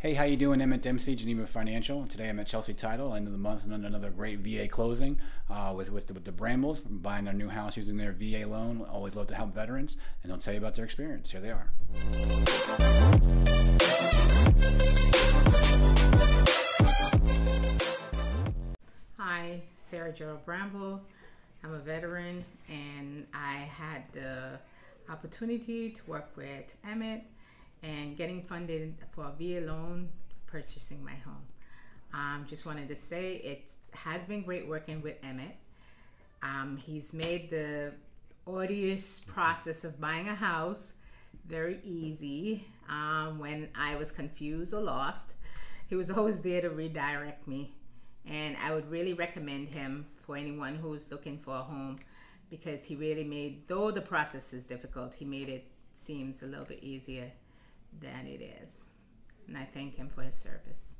Hey, how you doing? Emmett Dempsey, Geneva Financial. Today I'm at Chelsea Title, end of the month, and another great VA closing uh, with with the, with the Brambles buying their new house using their VA loan. Always love to help veterans, and they'll tell you about their experience. Here they are. Hi, Sarah Gerald Bramble. I'm a veteran, and I had the opportunity to work with Emmett and getting funded for a VA loan purchasing my home. Um, just wanted to say it has been great working with Emmett. Um, he's made the arduous process of buying a house very easy. Um, when I was confused or lost, he was always there to redirect me. And I would really recommend him for anyone who's looking for a home because he really made, though the process is difficult, he made it seems a little bit easier than it is. And I thank him for his service.